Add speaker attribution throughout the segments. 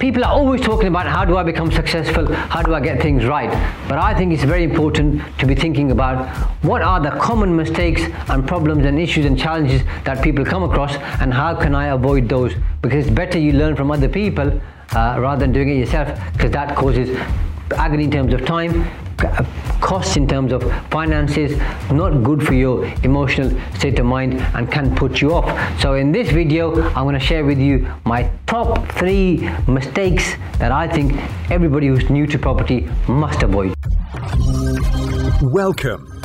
Speaker 1: people are always talking about how do I become successful, how do I get things right. But I think it's very important to be thinking about what are the common mistakes and problems and issues and challenges that people come across and how can I avoid those. Because it's better you learn from other people uh, rather than doing it yourself because that causes agony in terms of time costs in terms of finances not good for your emotional state of mind and can put you off. So in this video i'm going to share with you my top three mistakes that i think everybody who's new to property must avoid.
Speaker 2: Welcome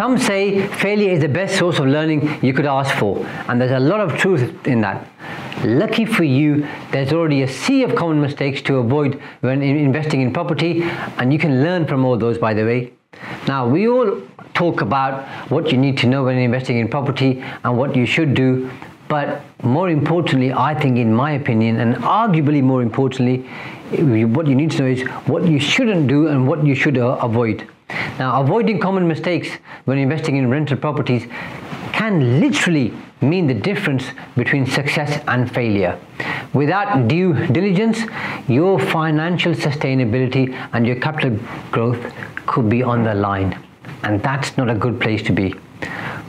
Speaker 1: Some say failure is the best source of learning you could ask for, and there's a lot of truth in that. Lucky for you, there's already a sea of common mistakes to avoid when investing in property, and you can learn from all those, by the way. Now, we all talk about what you need to know when investing in property and what you should do, but more importantly, I think, in my opinion, and arguably more importantly, what you need to know is what you shouldn't do and what you should avoid. Now, avoiding common mistakes when investing in rental properties can literally mean the difference between success and failure. Without due diligence, your financial sustainability and your capital growth could be on the line, and that's not a good place to be.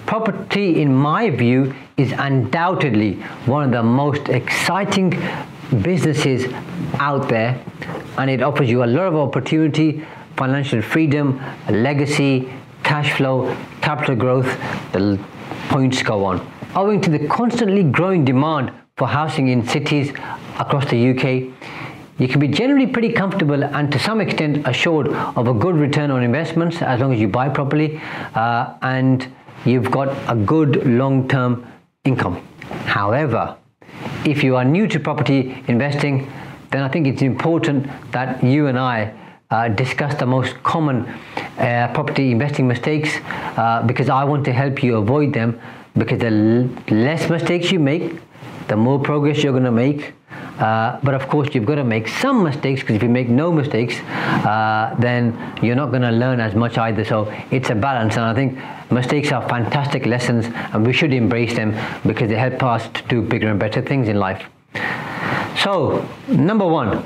Speaker 1: Property, in my view, is undoubtedly one of the most exciting businesses out there, and it offers you a lot of opportunity financial freedom, legacy, cash flow, capital growth, the points go on. Owing to the constantly growing demand for housing in cities across the UK, you can be generally pretty comfortable and to some extent assured of a good return on investments as long as you buy properly uh, and you've got a good long-term income. However, if you are new to property investing, then I think it's important that you and I uh, discuss the most common uh, property investing mistakes uh, because I want to help you avoid them because the less mistakes you make, the more progress you're going to make. Uh, but of course, you've got to make some mistakes because if you make no mistakes, uh, then you're not going to learn as much either. So it's a balance, and I think mistakes are fantastic lessons, and we should embrace them because they help us to do bigger and better things in life. So, number one,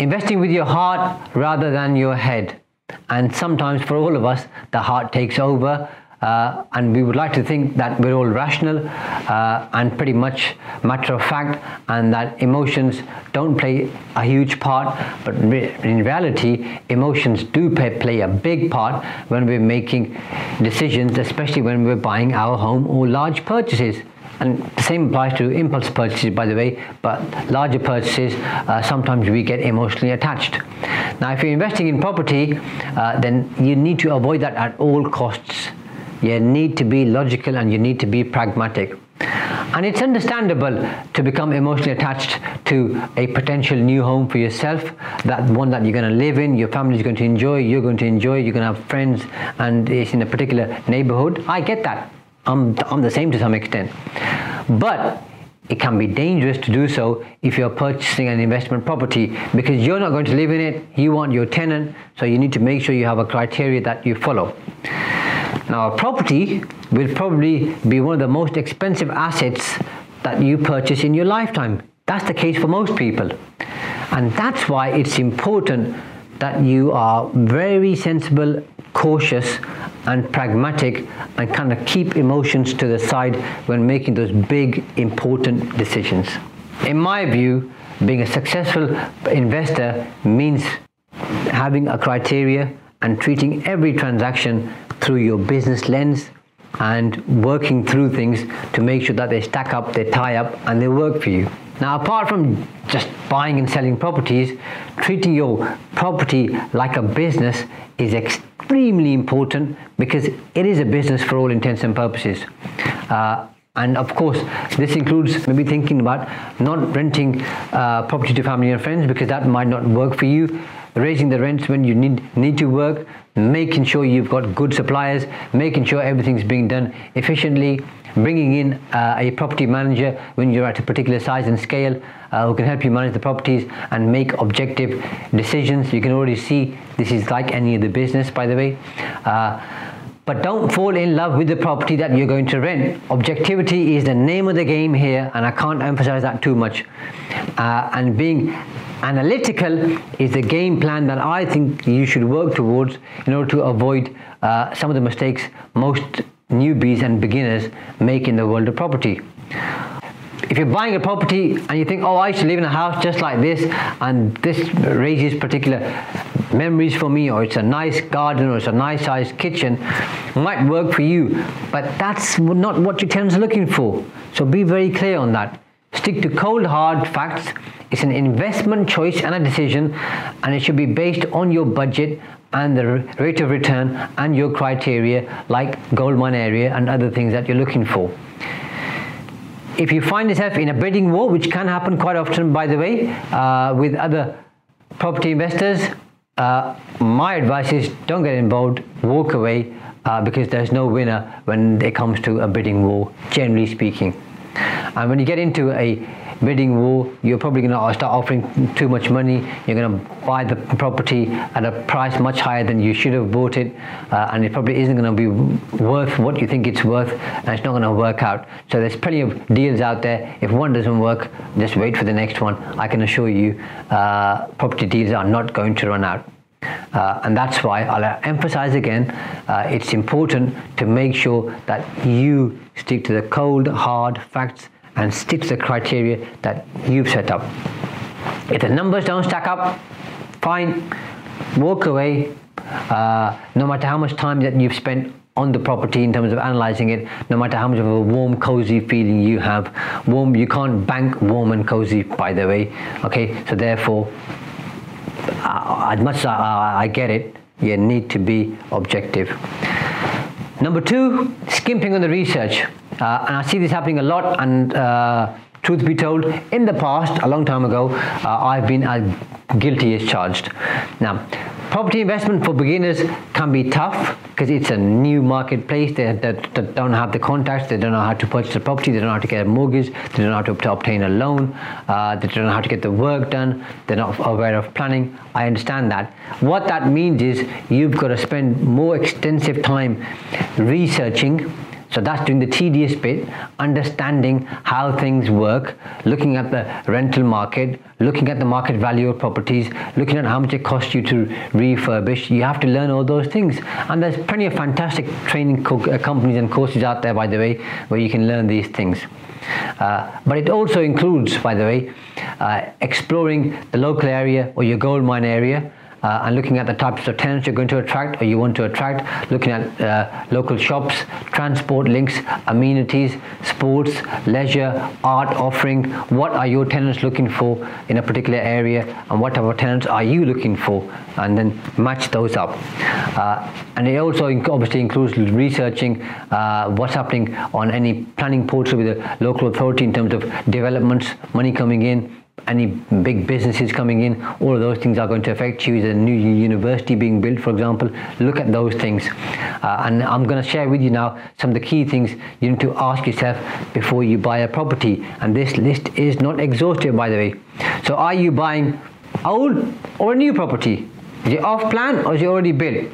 Speaker 1: investing with your heart rather than your head. And sometimes for all of us, the heart takes over. Uh, and we would like to think that we're all rational uh, and pretty much matter of fact, and that emotions don't play a huge part. But in reality, emotions do pay, play a big part when we're making decisions, especially when we're buying our home or large purchases. And the same applies to impulse purchases, by the way, but larger purchases, uh, sometimes we get emotionally attached. Now, if you're investing in property, uh, then you need to avoid that at all costs. You need to be logical and you need to be pragmatic. And it's understandable to become emotionally attached to a potential new home for yourself, that one that you're going to live in, your family is going to enjoy, you're going to enjoy, you're going to have friends, and it's in a particular neighborhood. I get that. I'm, I'm the same to some extent. But it can be dangerous to do so if you're purchasing an investment property because you're not going to live in it, you want your tenant, so you need to make sure you have a criteria that you follow. Now, a property will probably be one of the most expensive assets that you purchase in your lifetime. That's the case for most people. And that's why it's important that you are very sensible, cautious, and pragmatic and kind of keep emotions to the side when making those big, important decisions. In my view, being a successful investor means having a criteria and treating every transaction through your business lens and working through things to make sure that they stack up, they tie up, and they work for you. Now, apart from just buying and selling properties, treating your property like a business is extremely important because it is a business for all intents and purposes. Uh, and of course, this includes maybe thinking about not renting uh, property to family and friends because that might not work for you. raising the rents when you need, need to work, making sure you've got good suppliers, making sure everything's being done efficiently, bringing in uh, a property manager when you're at a particular size and scale uh, who can help you manage the properties and make objective decisions. You can already see this is like any other business, by the way. Uh, but don't fall in love with the property that you're going to rent. Objectivity is the name of the game here, and I can't emphasize that too much. Uh, and being analytical is the game plan that I think you should work towards in order to avoid uh, some of the mistakes most newbies and beginners make in the world of property. If you're buying a property and you think, oh, I should live in a house just like this, and this raises particular memories for me, or it's a nice garden, or it's a nice sized kitchen, might work for you, but that's not what your tenants are looking for. So be very clear on that. Stick to cold, hard facts. It's an investment choice and a decision, and it should be based on your budget and the rate of return and your criteria, like gold mine area and other things that you're looking for. If you find yourself in a bidding war, which can happen quite often, by the way, uh, with other property investors, uh, my advice is don't get involved, walk away, uh, because there's no winner when it comes to a bidding war, generally speaking. And when you get into a bidding war, you're probably going to start offering too much money. You're going to buy the property at a price much higher than you should have bought it, uh, and it probably isn't going to be worth what you think it's worth, and it's not going to work out. So there's plenty of deals out there. If one doesn't work, just wait for the next one. I can assure you, uh, property deals are not going to run out. Uh, and that's why I'll emphasize again uh, it's important to make sure that you stick to the cold, hard facts and stick to the criteria that you've set up. If the numbers don't stack up, fine, walk away. Uh, no matter how much time that you've spent on the property in terms of analyzing it, no matter how much of a warm, cozy feeling you have. Warm, you can't bank warm and cozy, by the way. Okay, so therefore, uh, as much as I, I get it, you need to be objective. Number two, skimping on the research. Uh, and I see this happening a lot. And uh, truth be told, in the past, a long time ago, uh, I've been as guilty as charged. Now, property investment for beginners can be tough because it's a new marketplace. They, they, they, don't have the contacts. They don't know how to purchase a property. They don't know how to get a mortgage. They don't know how to, to obtain a loan. Uh, they don't know how to get the work done. They're not aware of planning. I understand that. What that means is you've got to spend more extensive time researching so that's doing the tedious bit, understanding how things work, looking at the rental market, looking at the market value of properties, looking at how much it costs you to refurbish. You have to learn all those things. And there's plenty of fantastic training co- uh, companies and courses out there, by the way, where you can learn these things. Uh, but it also includes, by the way, uh, exploring the local area or your gold mine area uh, and looking at the types of tenants you're going to attract or you want to attract, looking at uh, local shops, transport links, amenities, sports, leisure, art offering. What are your tenants looking for in a particular area and what type of tenants are you looking for? And then match those up. Uh, and it also obviously includes researching uh, what's happening on any planning portal with the local authority in terms of developments, money coming in, any big businesses coming in, all of those things are going to affect you. There's a new university being built, for example. Look at those things. Uh, and I'm going to share with you now some of the key things you need to ask yourself before you buy a property. And this list is not exhaustive, by the way. So, are you buying old or a new property? Is it off plan or is it already built?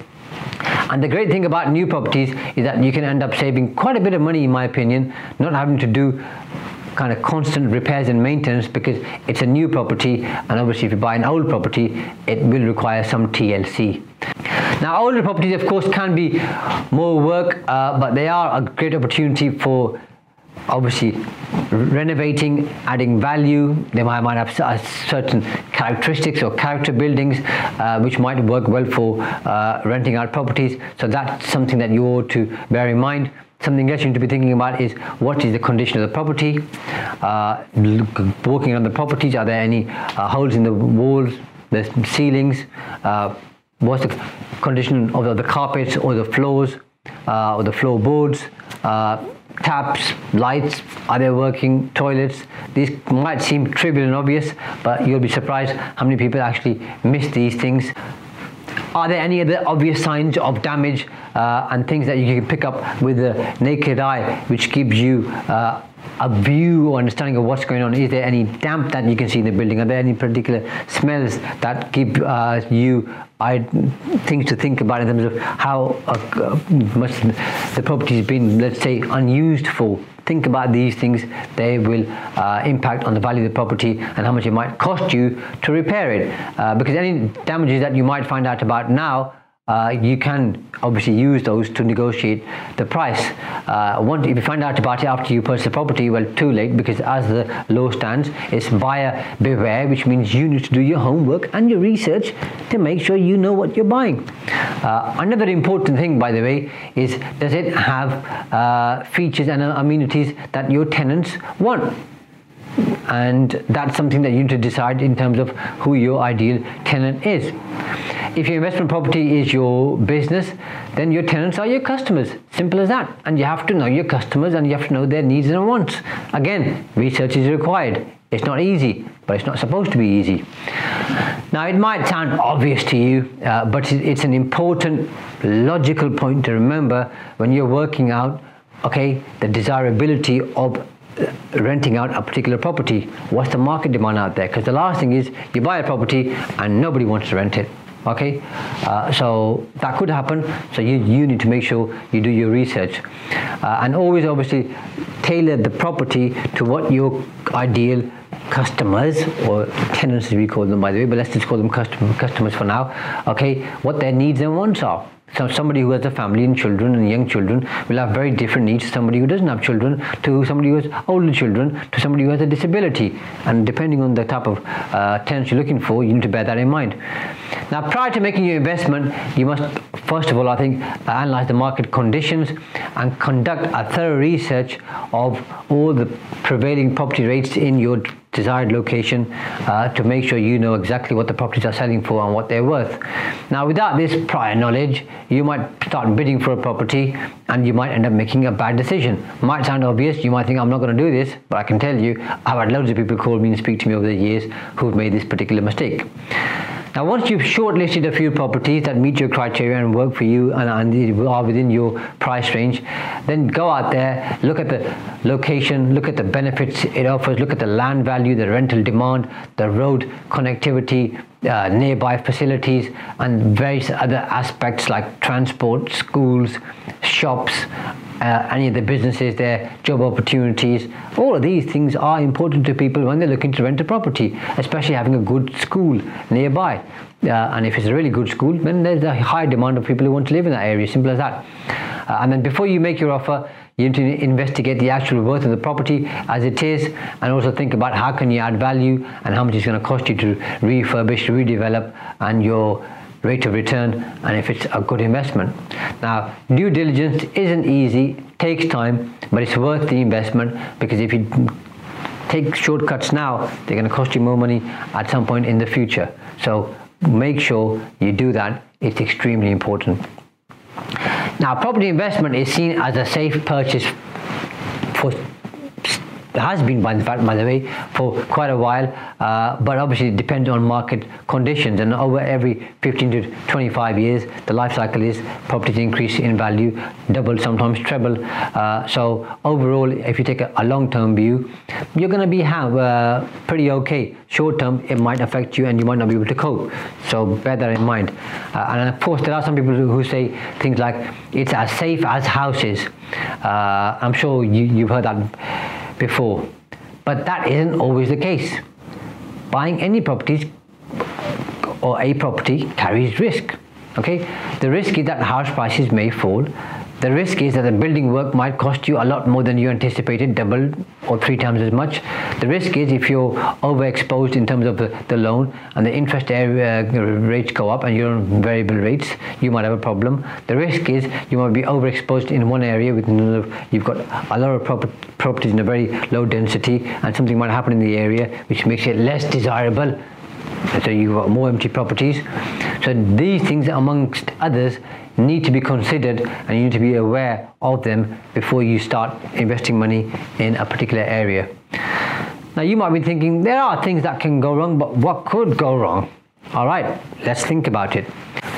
Speaker 1: And the great thing about new properties is that you can end up saving quite a bit of money, in my opinion, not having to do kind of constant repairs and maintenance because it's a new property and obviously if you buy an old property it will require some TLC. Now older properties of course can be more work uh, but they are a great opportunity for obviously renovating, adding value. They might, might have certain characteristics or character buildings uh, which might work well for uh, renting out properties. So that's something that you ought to bear in mind. Something else you need to be thinking about is what is the condition of the property. Uh, walking on the properties, are there any uh, holes in the walls, the ceilings? Uh, what's the condition of the, the carpets or the floors uh, or the floorboards? Uh, taps, lights, are they working, toilets. These might seem trivial and obvious, but you'll be surprised how many people actually miss these things. Are there any other obvious signs of damage uh, and things that you can pick up with the naked eye, which gives you uh, a view or understanding of what's going on? Is there any damp that you can see in the building? Are there any particular smells that give uh, you I, things to think about in terms of how uh, much the property has been, let's say, unused for? Think about these things. They will uh, impact on the value of the property and how much it might cost you to repair it. Uh, because any damages that you might find out about now uh, you can obviously use those to negotiate the price. Uh, once, if you find out about it after you purchase the property, well, too late because as the law stands, it's buyer beware, which means you need to do your homework and your research to make sure you know what you're buying. Uh, another important thing, by the way, is does it have uh, features and amenities that your tenants want? and that's something that you need to decide in terms of who your ideal tenant is. If your investment property is your business, then your tenants are your customers. Simple as that. And you have to know your customers and you have to know their needs and wants. Again, research is required. It's not easy, but it's not supposed to be easy. Now, it might sound obvious to you, uh, but it's an important logical point to remember when you're working out, okay, the desirability of uh, renting out a particular property. What's the market demand out there? Because the last thing is you buy a property and nobody wants to rent it okay? Uh, so that could happen. So you, you need to make sure you do your research. Uh, and always obviously tailor the property to what your ideal customers or tenants as we call them by the way but let's just call them custom, customers for now. Okay? What their needs and wants are so somebody who has a family and children and young children will have very different needs somebody who doesn't have children to somebody who has older children to somebody who has a disability. And depending on the type of uh, tenants you're looking for you need to bear that in mind. Now prior to making your investment you must first of all I think analyze the market conditions and conduct a thorough research of all the prevailing property rates in your desired location uh, to make sure you know exactly what the properties are selling for and what they're worth. Now, without this prior knowledge, you might start bidding for a property and you might end up making a bad decision. Might sound obvious, you might think I'm not going to do this, but I can tell you, I've had loads of people call me and speak to me over the years who've made this particular mistake. Now, once you've shortlisted a few properties that meet your criteria and work for you and, are within your price range, then go out there, look at the location, look at the benefits it offers, look at the land value, the rental demand, the road connectivity, uh, nearby facilities, and various other aspects like transport, schools, shops, uh, any of the businesses their job opportunities. All of these things are important to people when they're looking to rent a property, especially having a good school nearby. Uh, and if it's a really good school, then there's a high demand of people who want to live in that area, simple as that. Uh, and then before you make your offer, you need to investigate the actual worth of the property as it is and also think about how can you add value and how much it's going to cost you to refurbish, redevelop and your rate of return and if it's a good investment. Now, due diligence isn't easy, takes time, but it's worth the investment because if you take shortcuts now, they're going to cost you more money at some point in the future. So make sure you do that. It's extremely important. Now, property investment is seen as a safe purchase has been the fact by the way for quite a while uh, but obviously it depends on market conditions. And over every 15 to 25 years the life cycle is properties increase in value double sometimes treble. Uh, so overall if you take a, a long-term view you're going to be have uh, pretty okay. Short term it might affect you and you might not be able to cope. So bear that in mind. Uh, and of course there are some people who say things like it's as safe as houses. Uh, I'm sure you, you've heard that before. But that isn't always the case. Buying any properties or a property carries risk. Okay, the risk is that house prices may fall the risk is that the building work might cost you a lot more than you anticipated, double or three times as much. The risk is if you're overexposed in terms of the, the loan and the interest area, uh, rates go up and you're on variable rates, you might have a problem. The risk is you might be overexposed in one area with another, you've got a lot of prop- properties in a very low density and something might happen in the area which makes it less desirable so you've got more empty properties. So these things, amongst others, need to be considered and you need to be aware of them before you start investing money in a particular area. Now you might be thinking there are things that can go wrong, but what could go wrong? All right, let's think about it.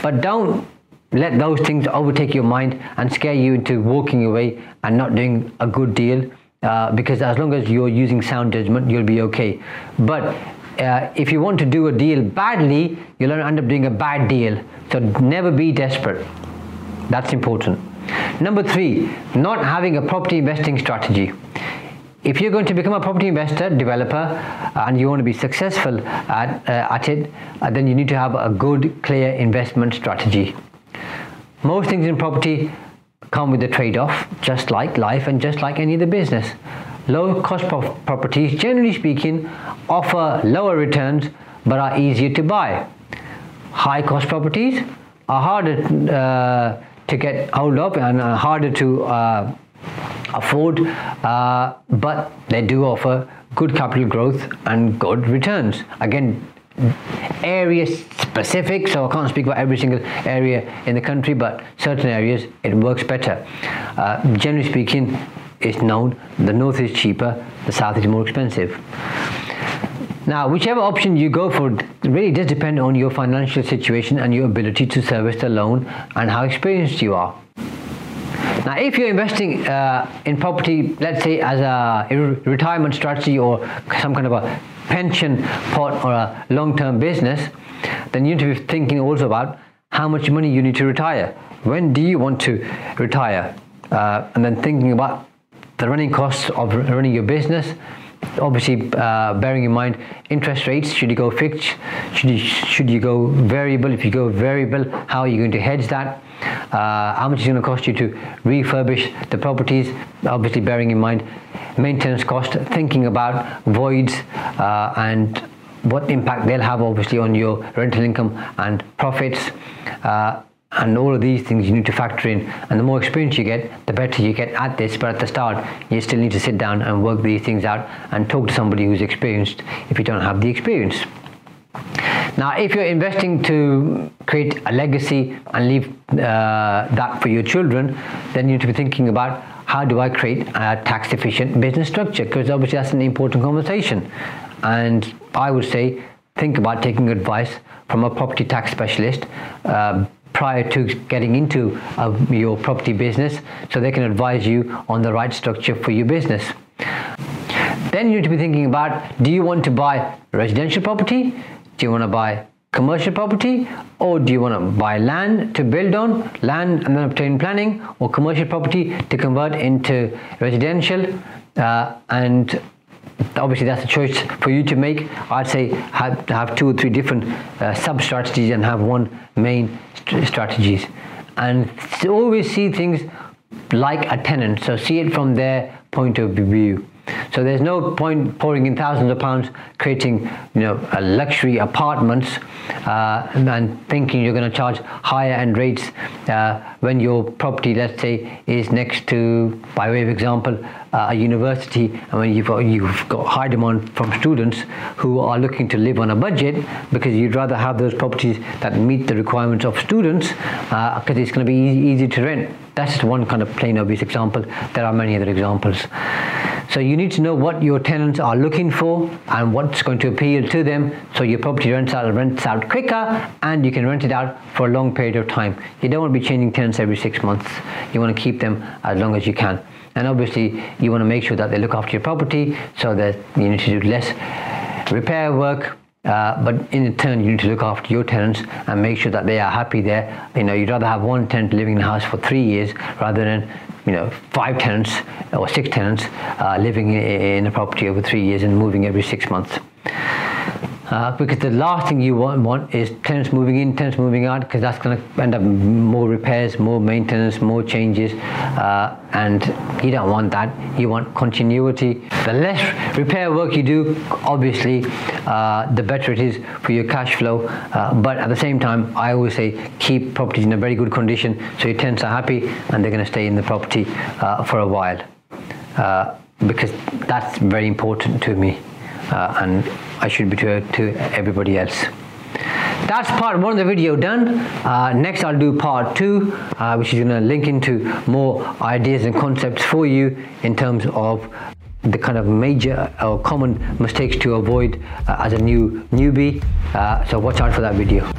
Speaker 1: But don't let those things overtake your mind and scare you into walking away and not doing a good deal. Uh, because as long as you're using sound judgment, you'll be okay. But uh, if you want to do a deal badly, you'll end up doing a bad deal. So never be desperate. That's important. Number three, not having a property investing strategy. If you're going to become a property investor, developer, uh, and you want to be successful at, uh, at it, uh, then you need to have a good, clear investment strategy. Most things in property come with a trade-off, just like life and just like any other business. Low cost properties, generally speaking, offer lower returns but are easier to buy. High cost properties are harder uh, to get hold of and are harder to uh, afford, uh, but they do offer good capital growth and good returns. Again, area specific, so I can't speak about every single area in the country, but certain areas it works better. Uh, generally speaking, it's known the north is cheaper, the south is more expensive. Now, whichever option you go for really does depend on your financial situation and your ability to service the loan and how experienced you are. Now, if you're investing uh, in property, let's say as a retirement strategy or some kind of a pension pot or a long-term business, then you need to be thinking also about how much money you need to retire. When do you want to retire? Uh, and then thinking about the running costs of running your business. Obviously, uh, bearing in mind interest rates. Should you go fixed? Should you should you go variable? If you go variable, how are you going to hedge that? Uh, how much is going to cost you to refurbish the properties? Obviously, bearing in mind maintenance cost, thinking about voids uh, and what impact they'll have obviously on your rental income and profits. Uh, and all of these things you need to factor in and the more experience you get the better you get at this but at the start you still need to sit down and work these things out and talk to somebody who's experienced if you don't have the experience now, if you're investing to create a legacy and leave uh, that for your children, then you need to be thinking about how do I create a tax efficient business structure? Because obviously that's an important conversation. And I would say think about taking advice from a property tax specialist. Uh, prior to getting into uh, your property business so they can advise you on the right structure for your business. Then you need to be thinking about do you want to buy residential property? Do you want to buy commercial property or do you want to buy land to build on land and then obtain planning or commercial property to convert into residential uh, and obviously that's a choice for you to make. I'd say have, have two or three different uh, sub strategies and have one main st- strategies. And always see things like a tenant. So see it from their point of view. So there's no point pouring in thousands of pounds creating, you know, luxury apartments uh, and thinking you're going to charge higher end rates uh, when your property, let's say, is next to, by way of example, uh, a university, and mean, you've got, you've got high demand from students who are looking to live on a budget because you'd rather have those properties that meet the requirements of students because uh, it's going to be easy, easy to rent. That's just one kind of plain obvious example. There are many other examples. So you need to know what your tenants are looking for and what's going to appeal to them so your property rents out rents out quicker and you can rent it out for a long period of time. You don't want to be changing tenants every six months. You want to keep them as long as you can. And obviously you want to make sure that they look after your property so that you need to do less repair work uh, but in turn, you need to look after your tenants and make sure that they are happy there. You know, you'd rather have one tenant living in the house for three years rather than, you know, five tenants or six tenants uh, living in a property over three years and moving every six months. Uh, because the last thing you want, want is tenants moving in, tenants moving out, because that's going to end up more repairs, more maintenance, more changes, uh, and you don't want that. You want continuity. The less repair work you do, obviously, uh, the better it is for your cash flow. Uh, but at the same time, I always say keep properties in a very good condition so your tenants are happy and they're going to stay in the property uh, for a while. Uh, because that's very important to me uh, and I should be to, to everybody else. that's part one of the video done. Uh, next, I'll do part two, uh, which is going to link into more ideas and concepts for you in terms of the kind of major or common mistakes to avoid uh, as a new newbie. Uh, so watch out for that video.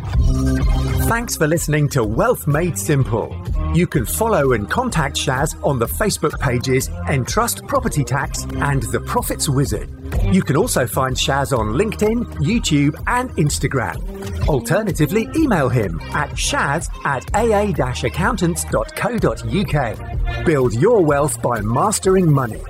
Speaker 2: Thanks for listening to Wealth Made Simple. You can follow and contact Shaz on the Facebook pages Entrust Property Tax and The Profits Wizard. You can also find Shaz on LinkedIn, YouTube, and Instagram. Alternatively, email him at shaz at aa accountants.co.uk. Build your wealth by mastering money.